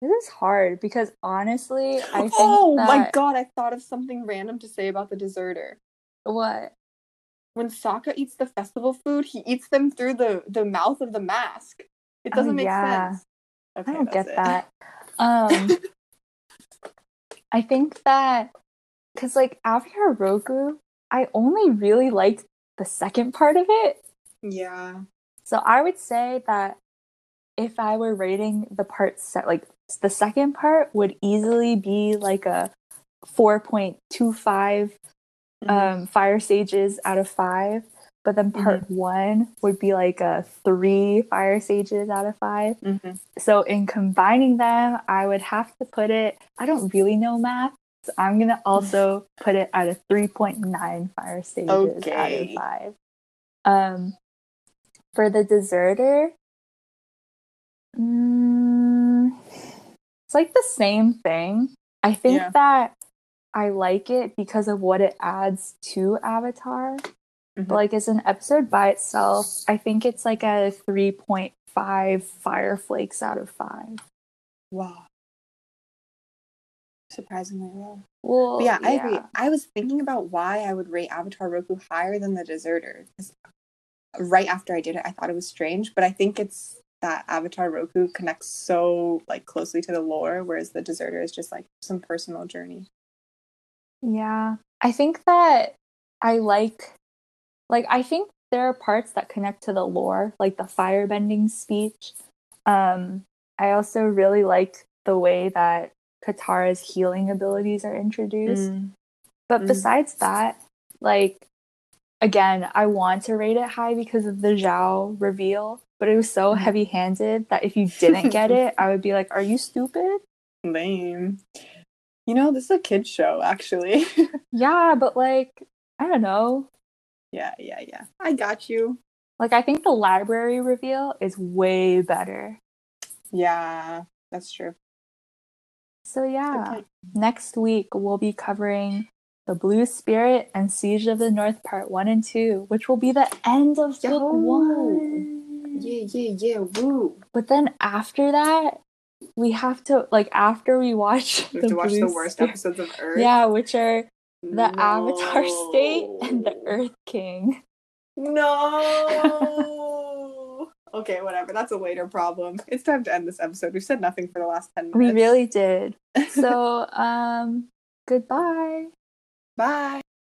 this is hard because honestly, I think oh that, my god! I thought of something random to say about the deserter. What? When Sokka eats the festival food, he eats them through the the mouth of the mask. It Oh, doesn't make yeah. sense. I don't get it. that. Um I think that because like Avatar Roku, I only really liked the second part of it. Yeah. So I would say that if I were rating the part set like the second part would easily be like a 4.25 Mhm. um fire sages out of 5, but then part 1 would be like a 3 fire sages out of 5. Mhm. So in combining them, I would have to put it I don't really know math. So I'm going to also put it at a 3.9 fire sages out of 5. Um for the deserter mm, it's like the same thing. I think Yeah. that I like it because of what it adds to Avatar. Mhm. Like as an episode by itself, I think it's like a 3.5 fire flakes out of 5. Wow. Surprisingly low. Well, But yeah, I agree. I was thinking about why I would rate Avatar Roku higher than the Deserter. Right after I did it, I thought it was strange, but I think it's that Avatar Roku connects so like closely to the lore, whereas the Deserter is just like some personal journey. Yeah. I think that I like like I think there are parts that connect to the lore, like the firebending speech. Um I also really like the way that Katara's healing abilities are introduced. But Mm. besides that, like again, I want to rate it high because of the Zhao reveal, but it was so Mhm. heavy-handed that if you didn't get it, I would be like, "Are you stupid?" Lame. You know, this is a kid's show, actually. Yeah, but like I don't know. yeah, yeah, yeah. I got you. Like I think the library reveal is way better. Yeah, that's true. So yeah, Okay. next week we'll be covering the Blue Spirit and Siege of the North Part 1 and 2, which will be the end of Yo. book 1. Yeah, yeah, yeah. Woo. But then after that, we have to like after we watch We have to watch the worst episodes of Earth. Yeah, which are the Avatar State and the Earth King. No. okay, whatever. That's a later problem. It's time to end this episode. We've said nothing for the last 10 minutes. We really did. So, um goodbye. Bye.